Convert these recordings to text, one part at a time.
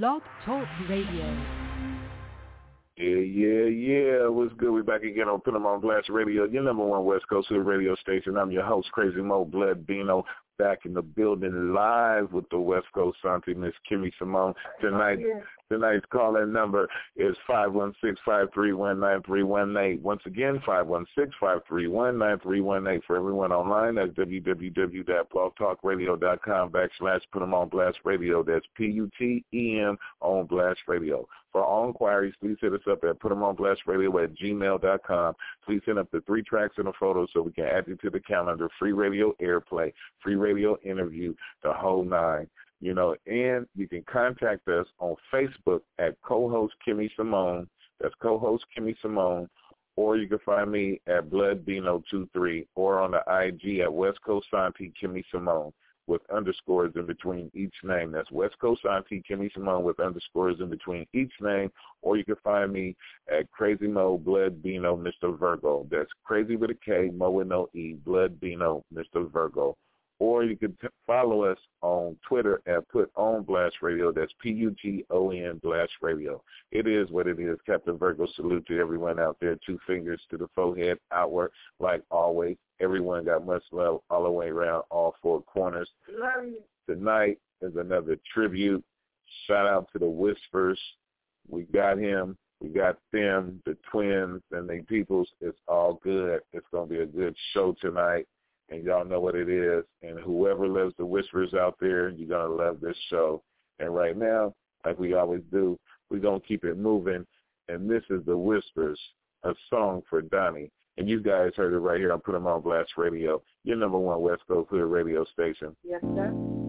Blog Talk Radio. Yeah, yeah, yeah. What's good? We're back again on Put 'em on Blast Radio, your number one West Coast radio station. I'm your host, Crazy Mo Blood Bino, back in the building live with the West Coast Auntie, Miss Kimmy Simone. Tonight, oh, tonight's call-in number is 516-531-9318. Once again, 516-531-9318. For everyone online, that's www.blogtalkradio.com backslash Put 'em on Blast Radio. That's P-U-T-E-M on Blast Radio. For all inquiries, please hit us up at putemonblastradio at gmail.com. Please send up the three tracks and a photo so we can add you to the calendar. Free radio airplay, free radio interview, the whole nine. You know, and you can contact us on Facebook at co-host Kimmy Simone. That's co-host Kimmy Simone. Or you can find me at BloodBino23 or on the IG at West Coast Auntie Kimmy Simone with underscores in between each name. That's West Coast Auntie Kimmy Simone with underscores in between each name. Or you can find me at Crazy Mo Blood Bino Mr. Virgo. That's Crazy with a K, Mo with no E, Blood Bino Mr. Virgo. Or you can t- follow us on Twitter at Put On Blast Radio. That's P-U-T-O-N Blast Radio. It is what it is. Captain Virgo, salute to everyone out there. Two fingers to the forehead, outward, like always. Everyone got much love all the way around, all four corners. Tonight is another tribute. Shout out to the Whispers. We got him. We got them, the twins, and the peoples. It's all good. It's going to be a good show tonight and y'all know what it is. And whoever loves the whispers out there, you're gonna love this show. And right now, like we always do, we're gonna keep it moving. And this is the whispers, a song for Donny. And you guys heard it right here on Put 'em on Blast Radio, your number one West Coast Hood radio station. Yes, sir.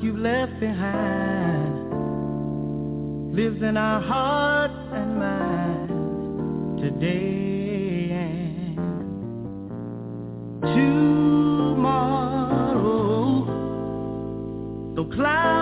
You left behind lives in our hearts and minds today and tomorrow. Though clouds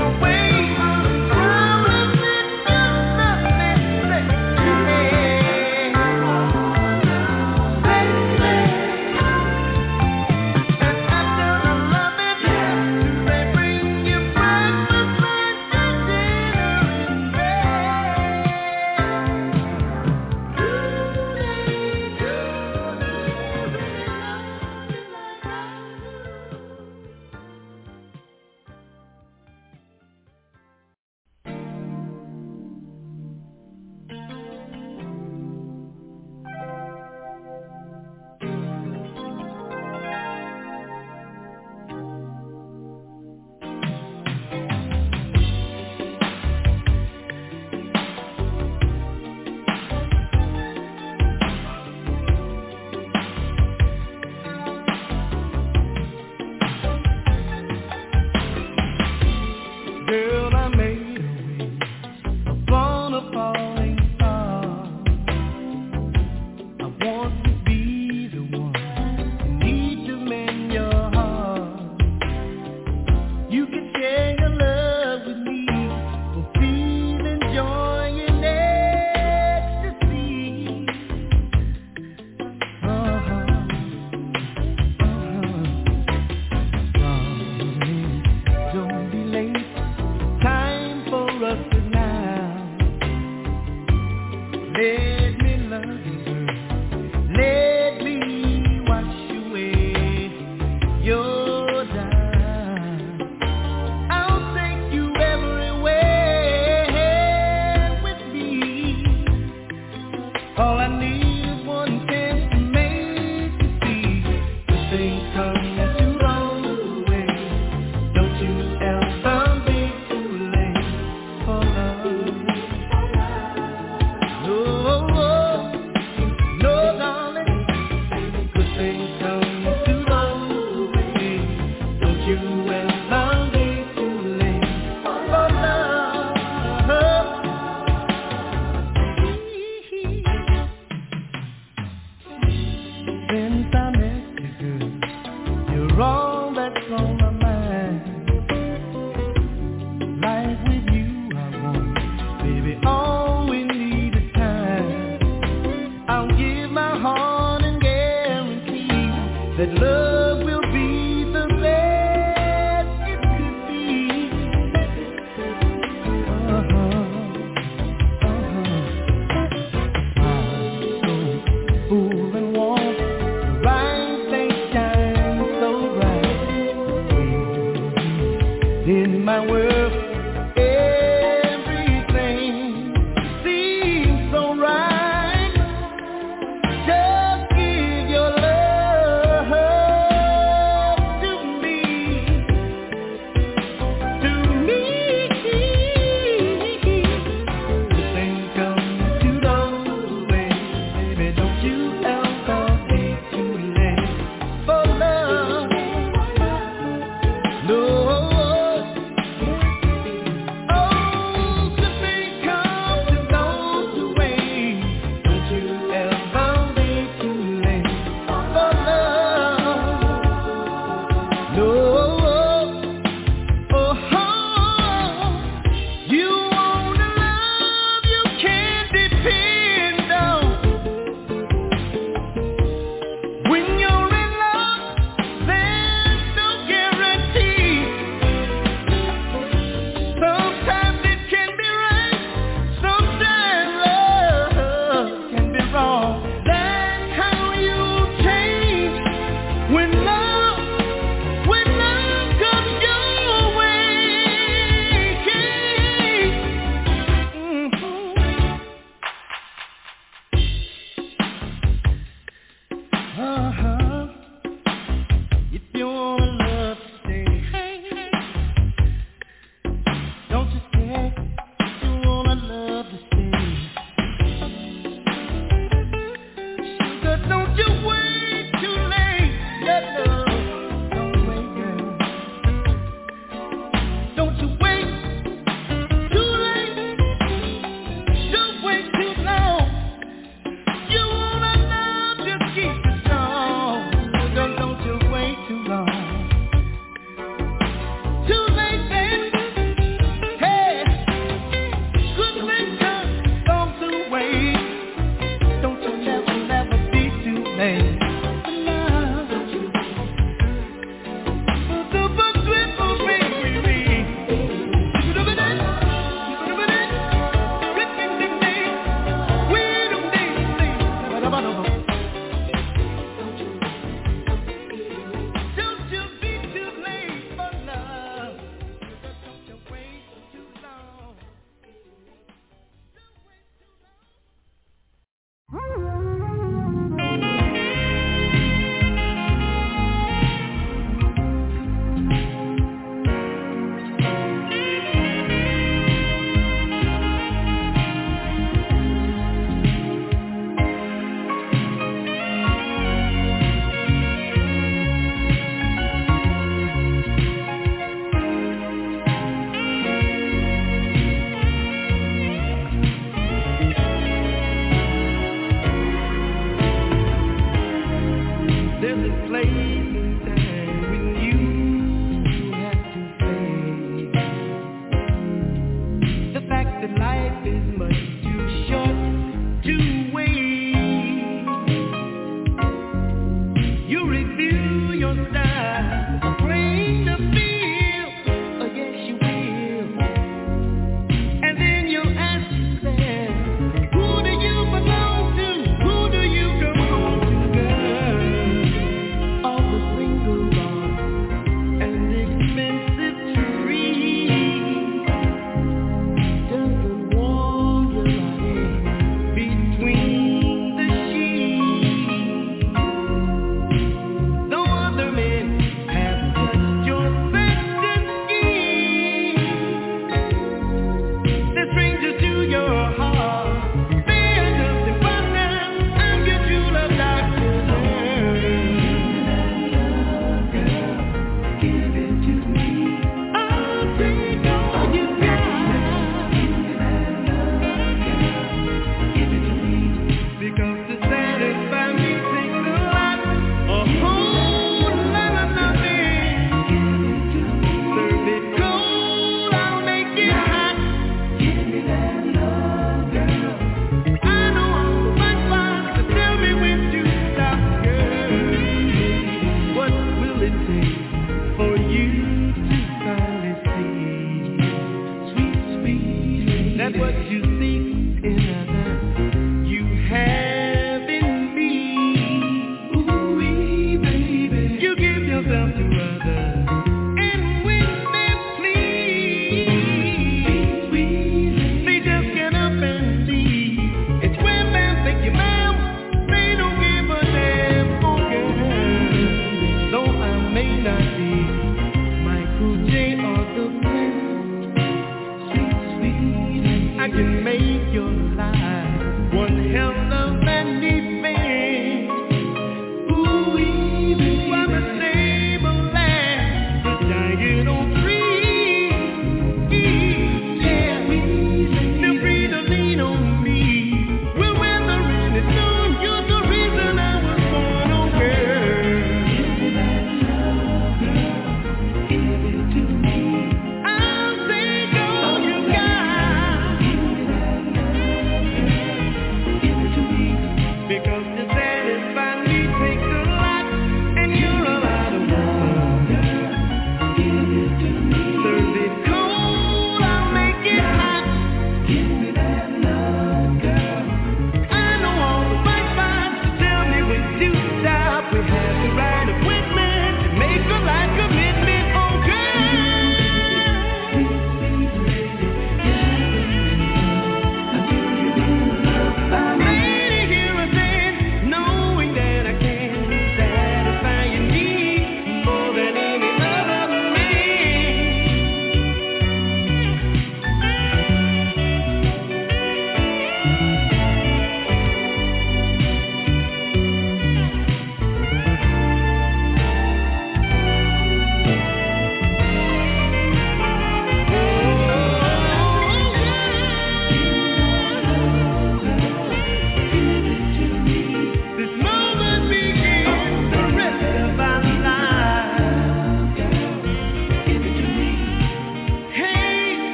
away.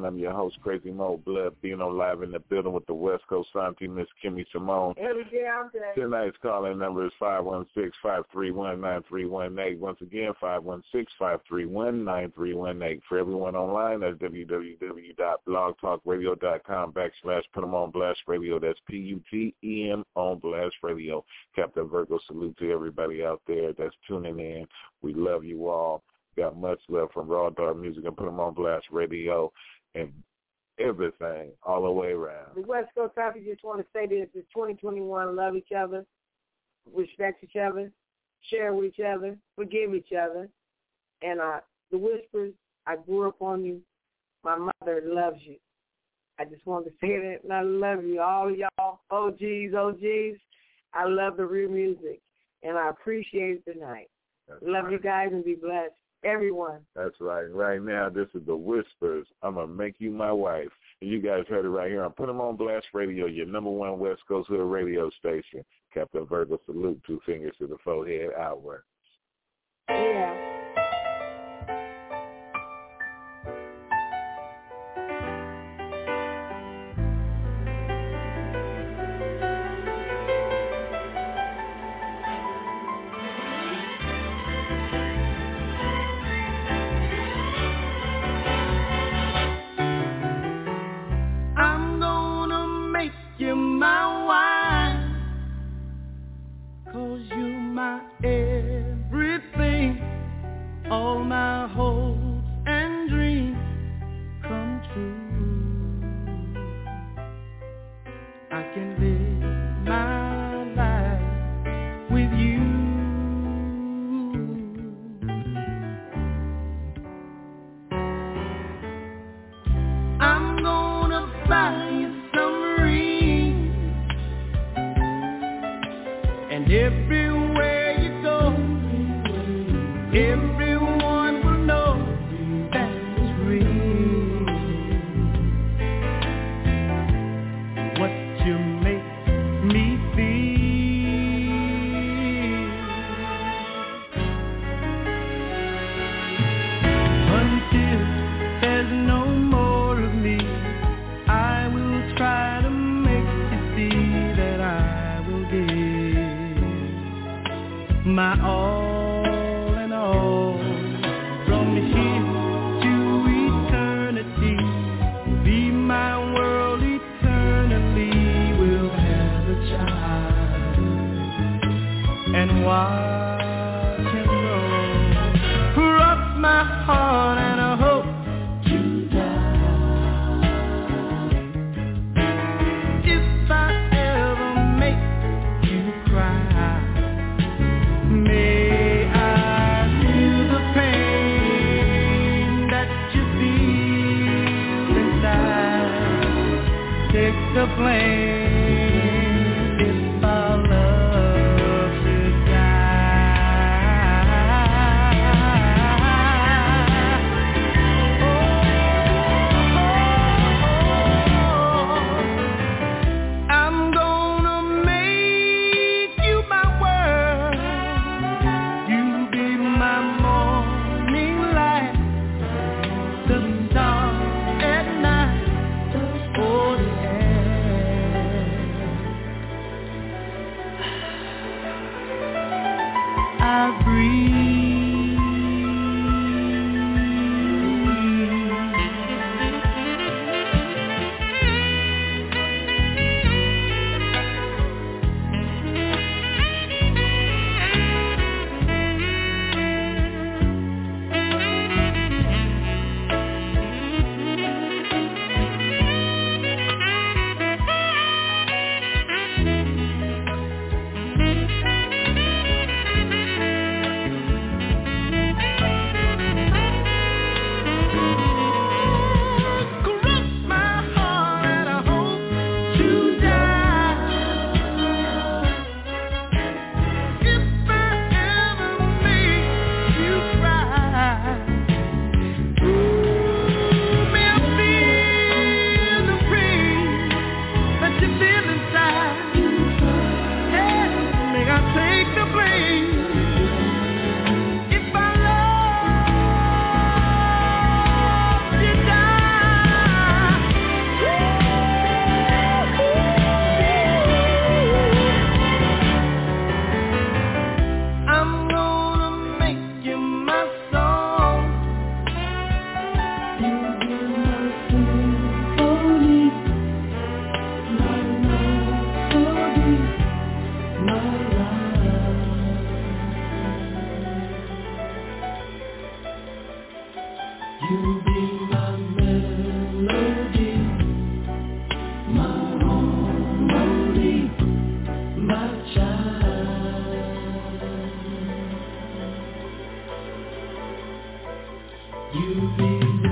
Again, I'm your host, Crazy Mo Blood, being on live in the building with the West Coast Auntie, Miss Kimmy Simone. Tonight's calling number is 516-531-9318. Once again, 516-531-9318. For everyone online, that's www.blogtalkradio.com backslash put them on blast radio. That's P-U-T-E-M on blast radio. Captain Virgo, salute to everybody out there that's tuning in. We love you all. Got much love from Raw Dog Music and put them on Blast Radio and everything all the way around. The West Coast Traffic just want to say this. It's 2021. Love each other. Respect each other. Share with each other. Forgive each other. And uh, the whispers, I grew up on you. My mother loves you. I just wanted to say that, and I love you, all y'all, OGs, OGs. I love the real music, and I appreciate it tonight. That's love right. you guys, and be blessed everyone. That's right. Right now, this is the Whispers. I'm gonna make you my wife. And you guys heard it right here. I'm putting them on Blast Radio, your number one West Coast Hood radio station. Captain Virgo salute, two fingers to the forehead outward. Yeah. And let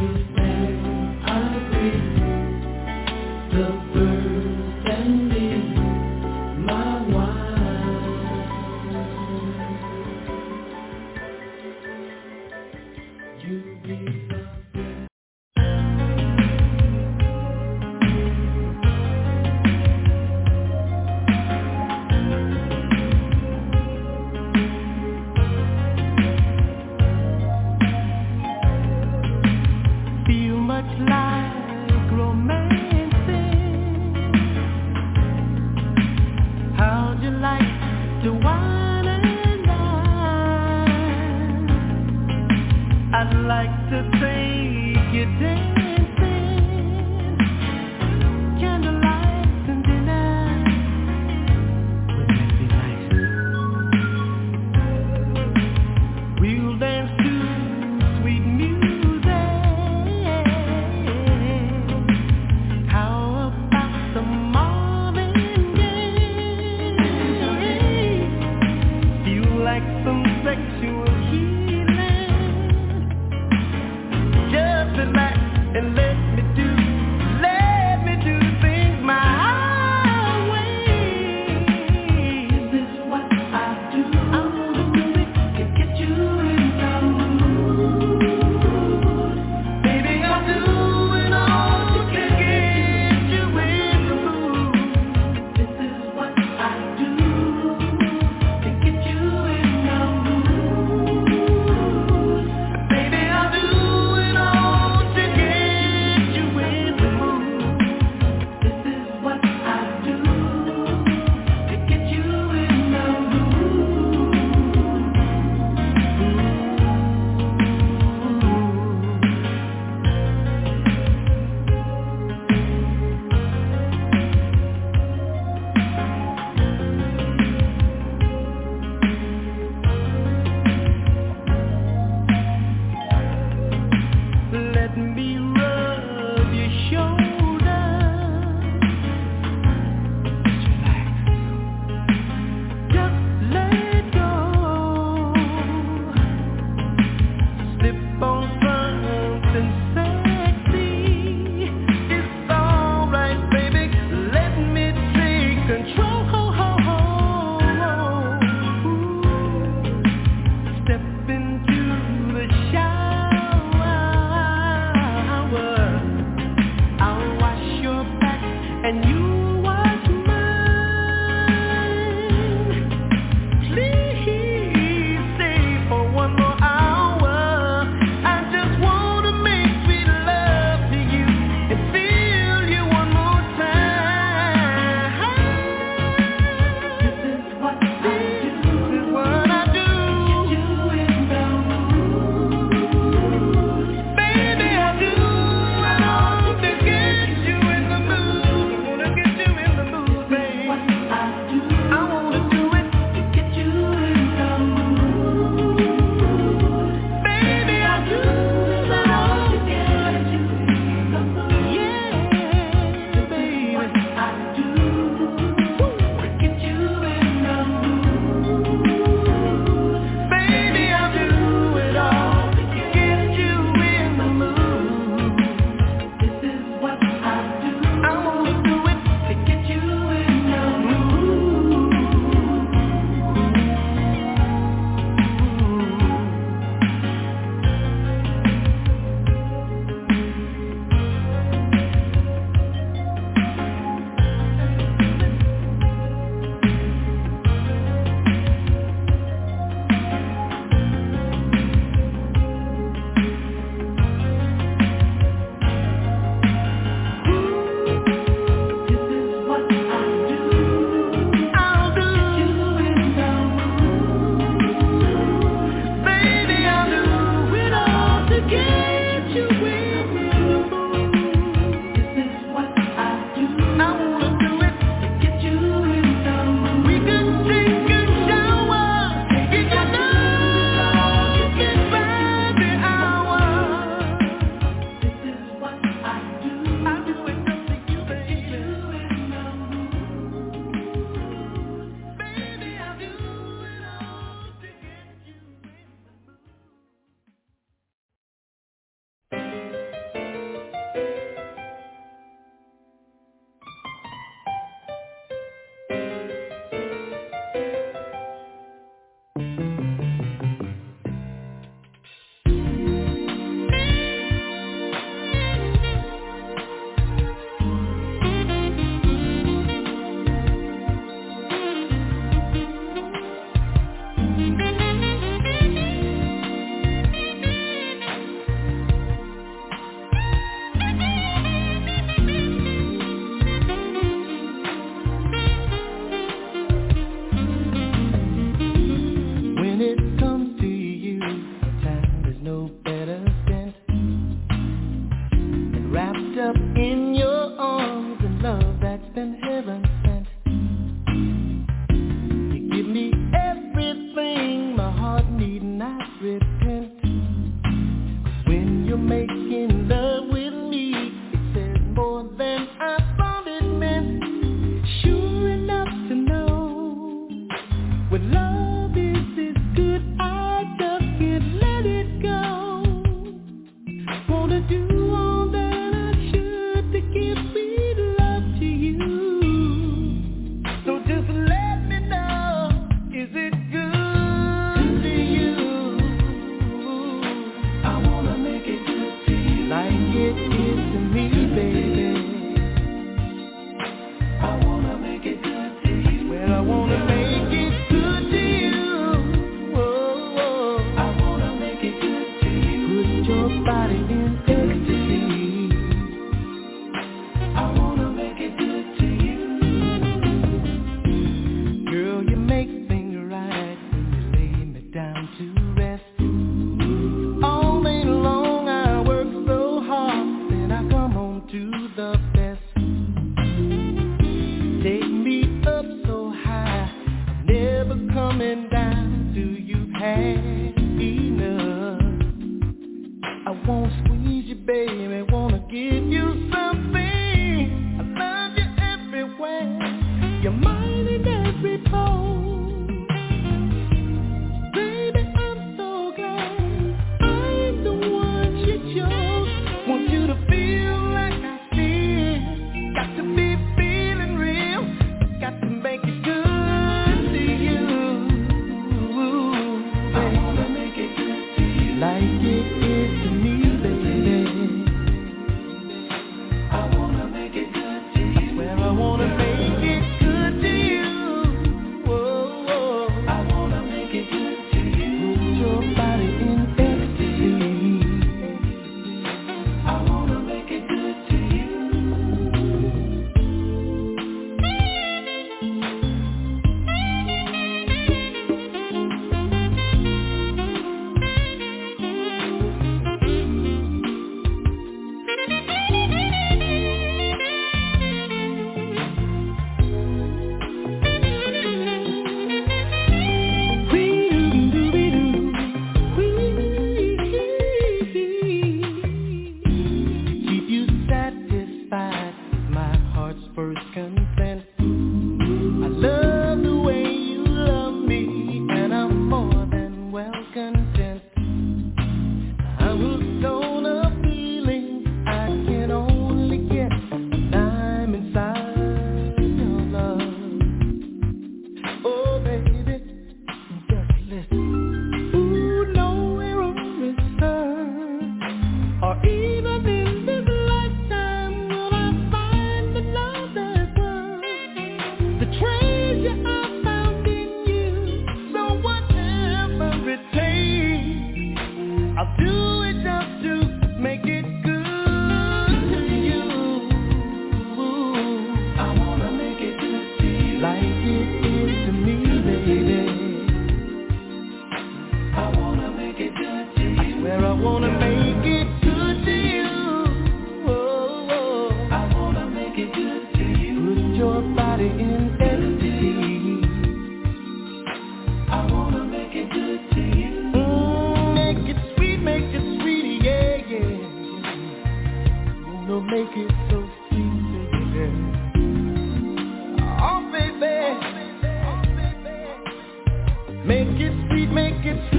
we'd make it.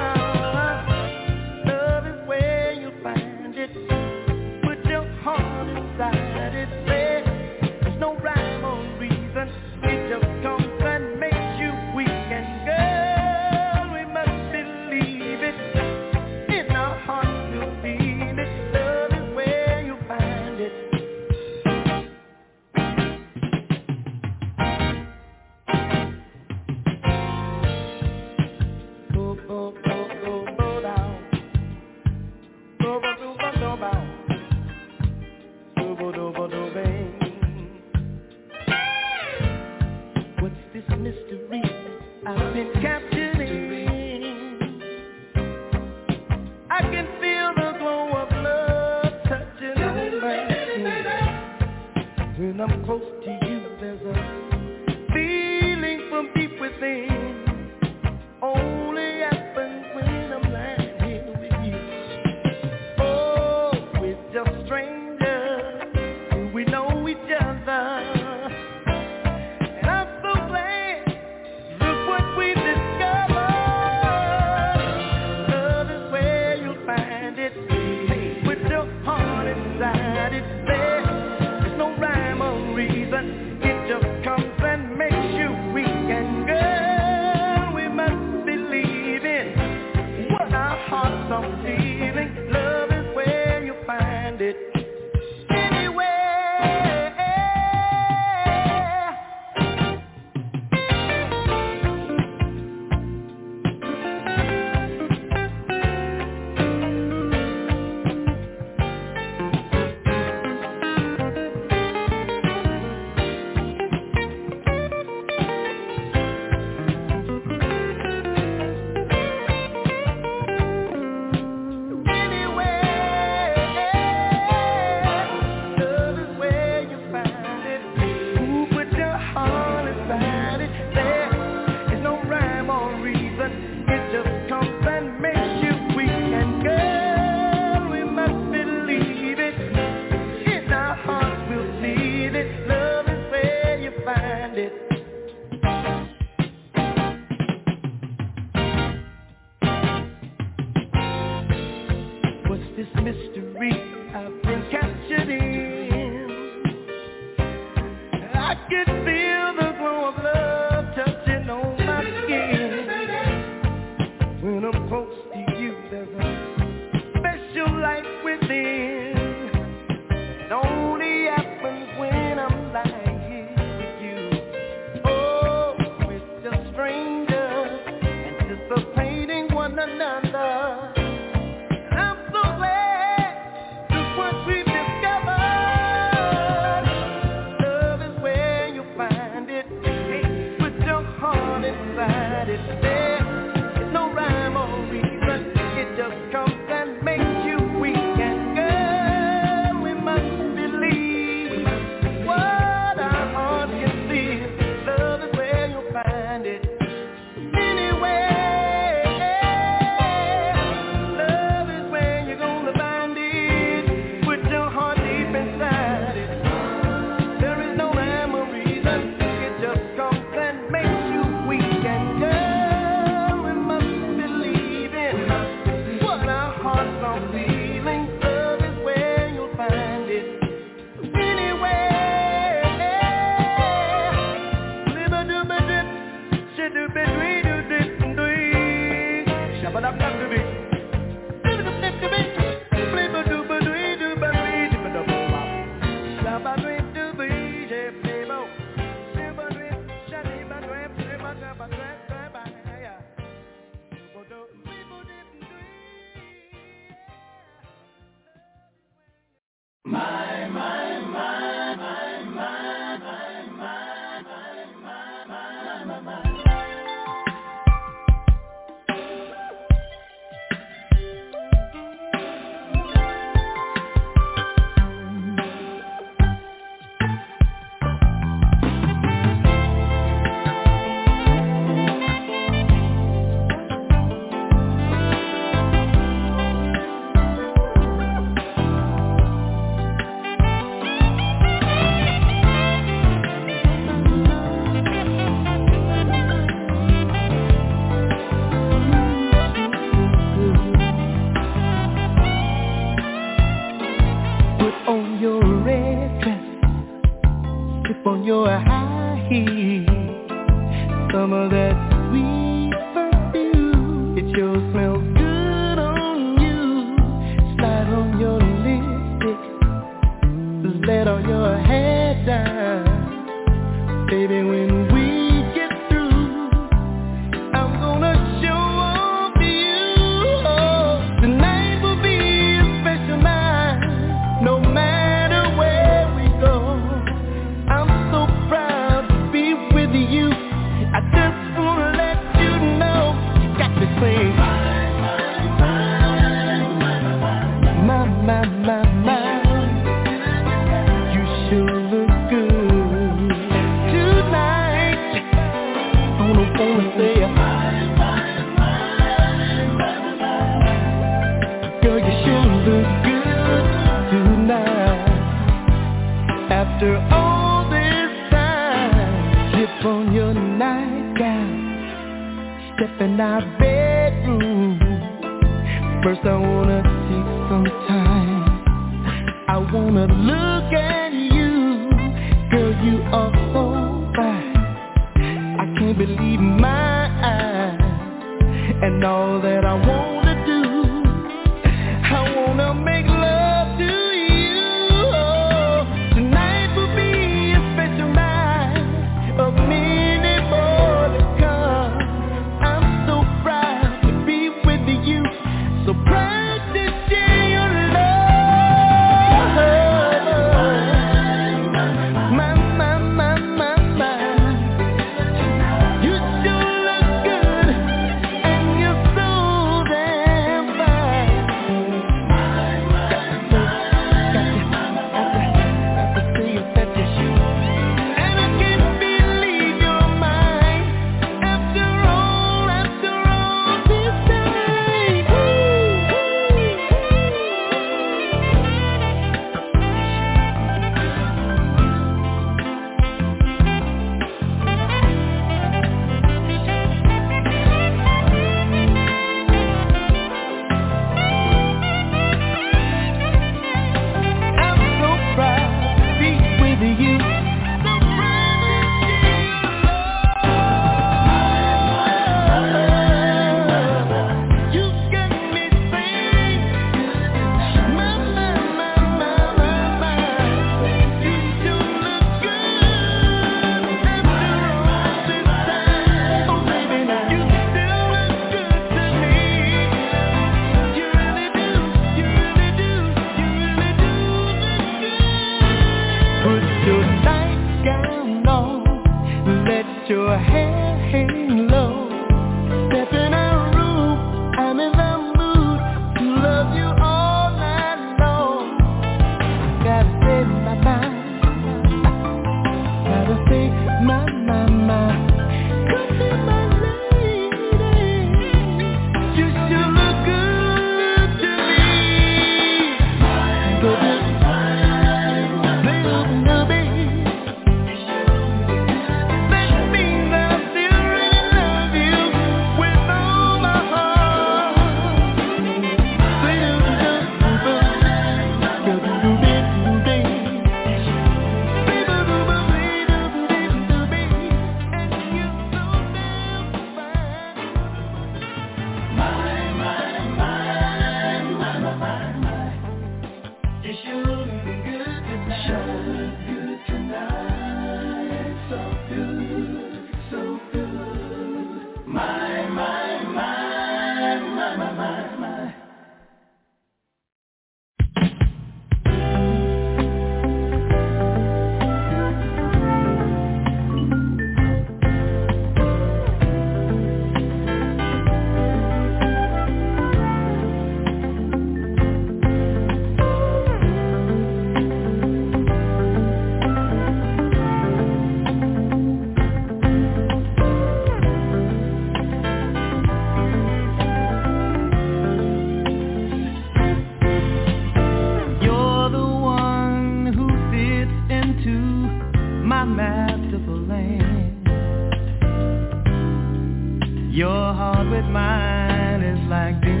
Your heart with mine is like this.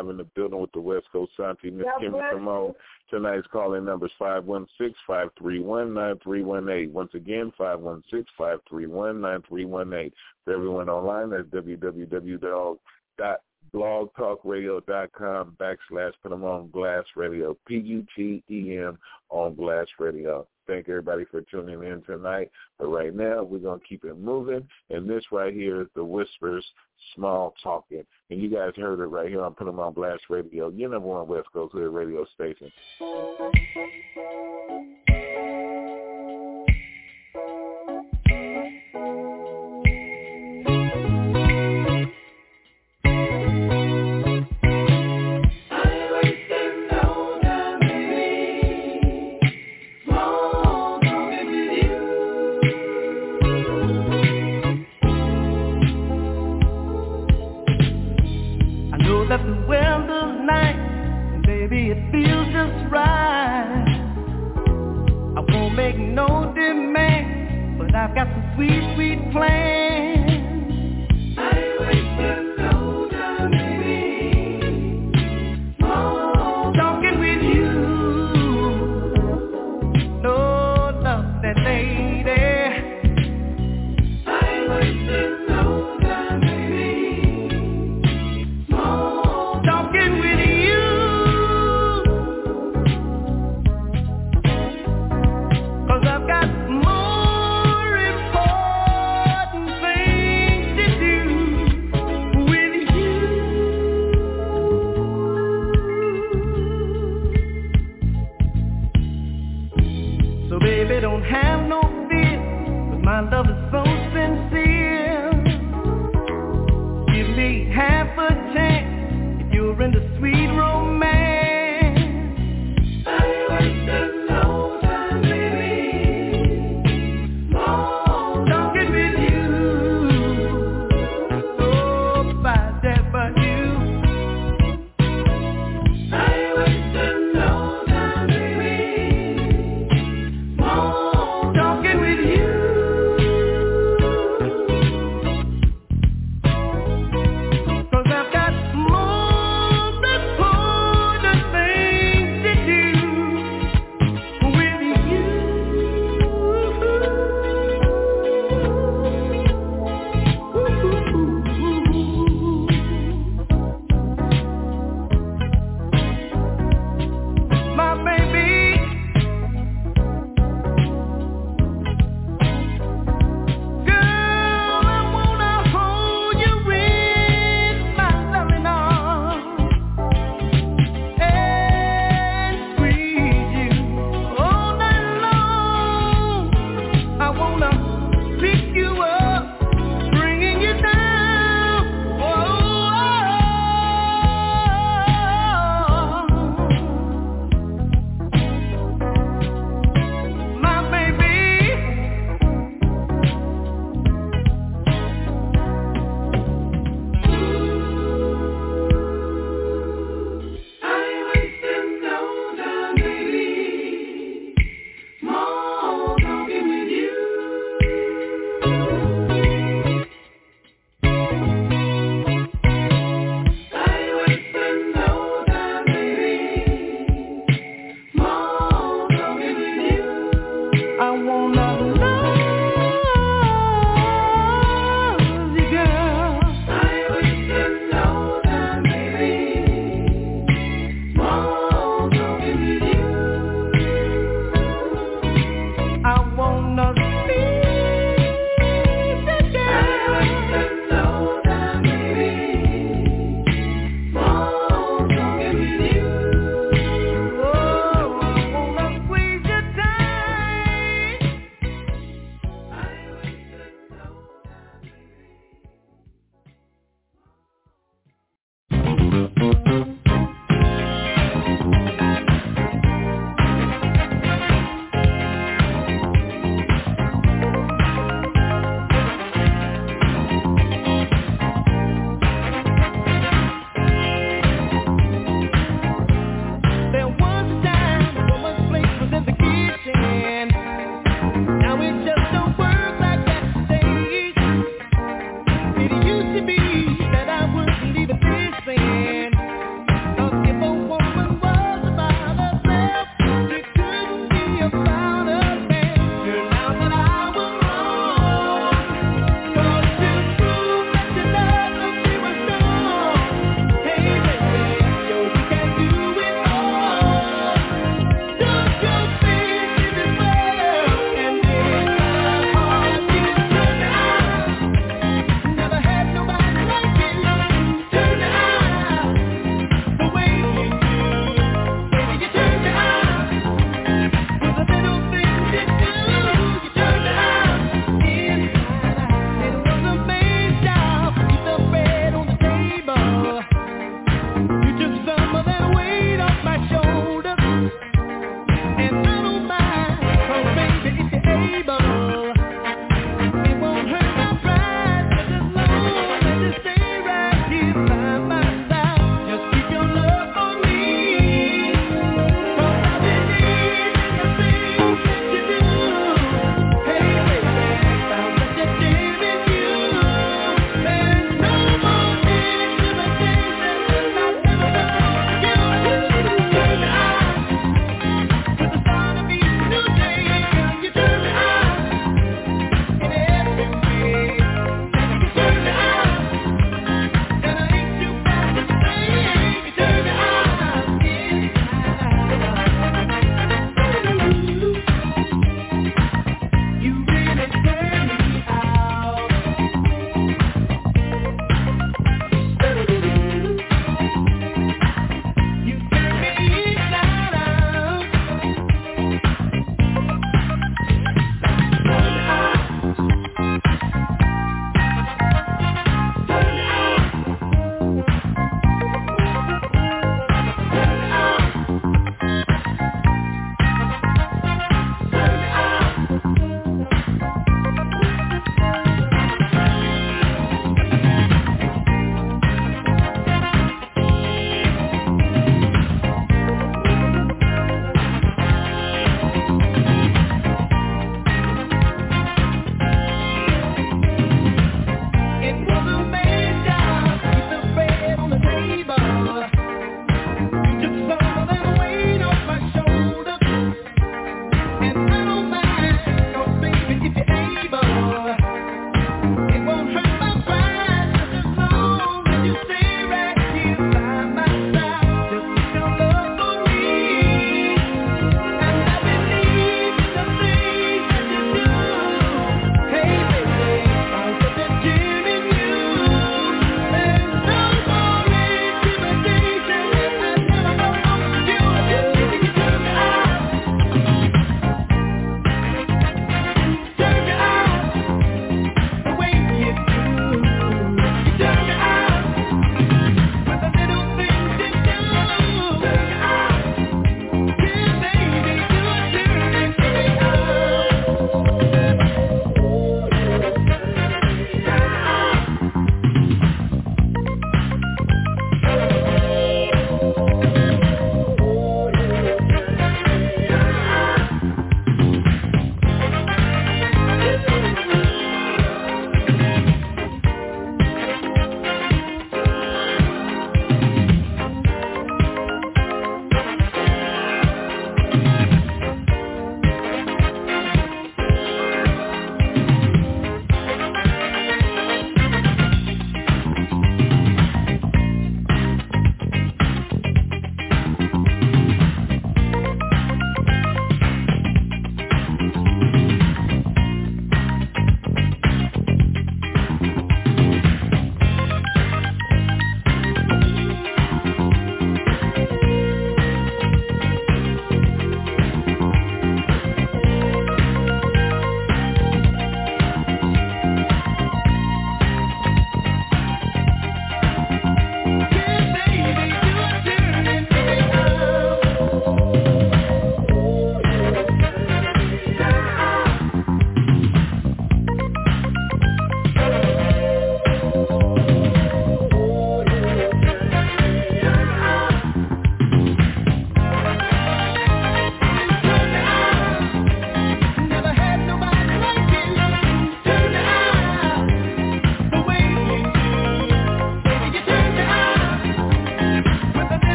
Live in the building with the West Coast Auntie, Miss Kim Simone. Tonight's calling number is 516-531-9318. Once again, 516-531-9318. For everyone online, that's www.blogtalkradio.com backslash put them on blast radio, P-U-T-E-M on blast radio thank everybody for tuning in tonight. But right now, we're going to keep it moving. And this right here is the Whispers Small Talking. And you guys heard it right here on Put 'em on Blast Radio, your number one West Coast radio station. left the well the night And baby, it feels just right. I won't make no demand But I've got some sweet, sweet plans.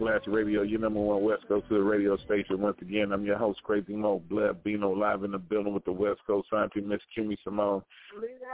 Radio, your number one West Coast to the radio station. Once again, I'm your host, Crazy Mo Blood Bino, live in the building with the West Coast scientist, Miss Kimmy Simone.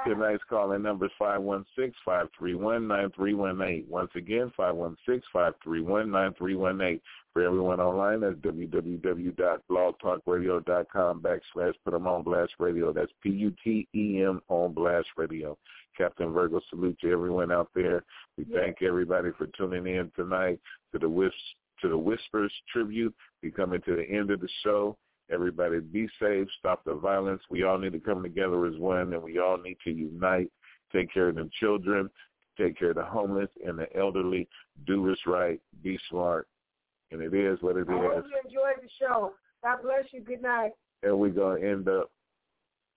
Tonight's calling number is 516-531-9318. Once again, 516-531-9318. For everyone online, that's www.blogtalkradio.com backslash put them on blast radio. That's P-U-T-E-M on blast radio. Captain Virgo, salute to everyone out there. We thank everybody for tuning in tonight to the Wisps to the Whispers tribute. We coming to the end of the show. Everybody be safe, stop the violence. We all need to come together as one and we all need to unite, take care of the children, take care of the homeless and the elderly, do what's right, be smart. And it is what it I is. hope you enjoyed the show. God bless you. Good night. And we're going to end up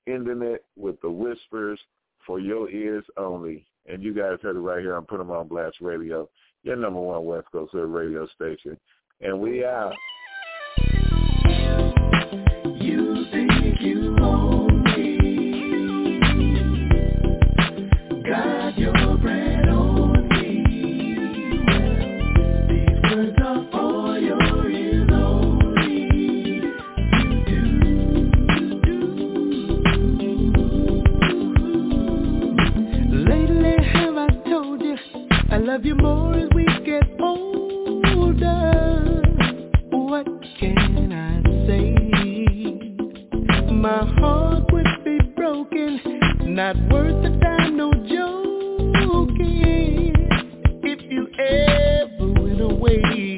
ending it with the whispers for your ears only. And you guys heard it right here on Put 'em on Blast Radio your number one West Coast radio station. And we out. You think you own love you more as we get older. What can I say? My heart would be broken, not worth the time, no joking. If you ever went away,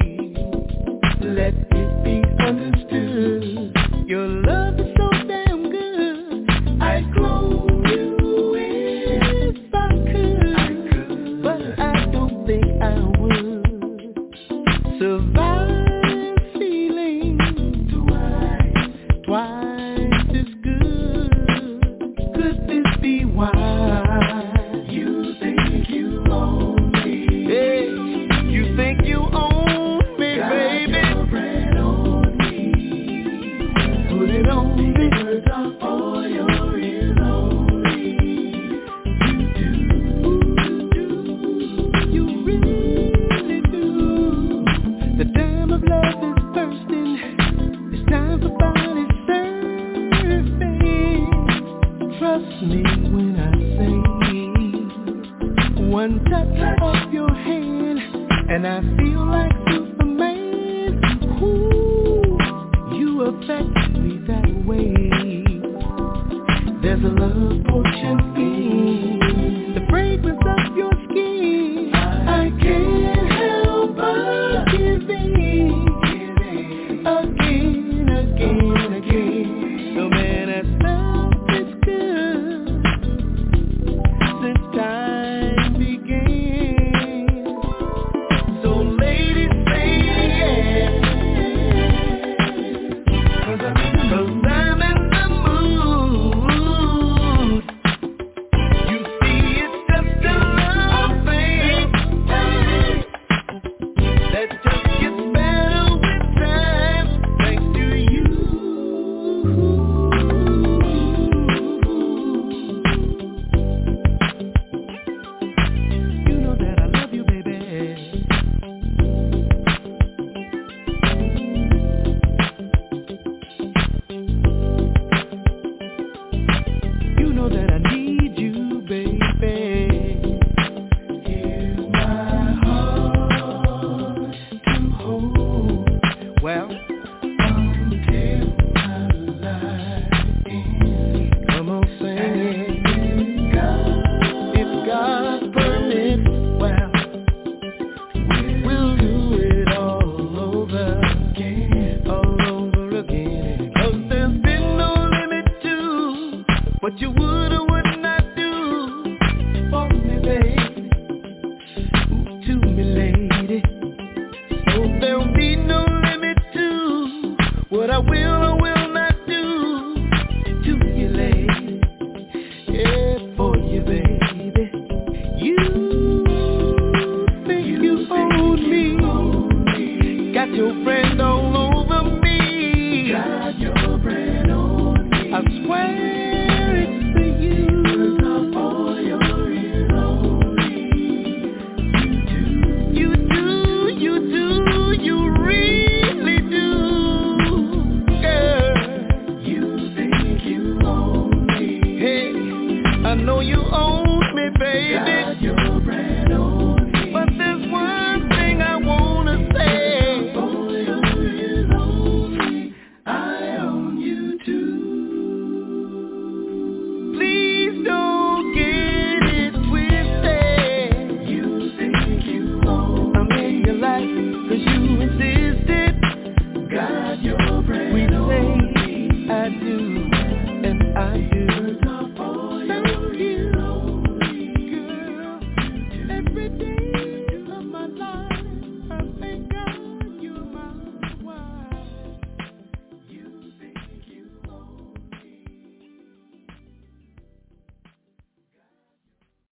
There's a love potion in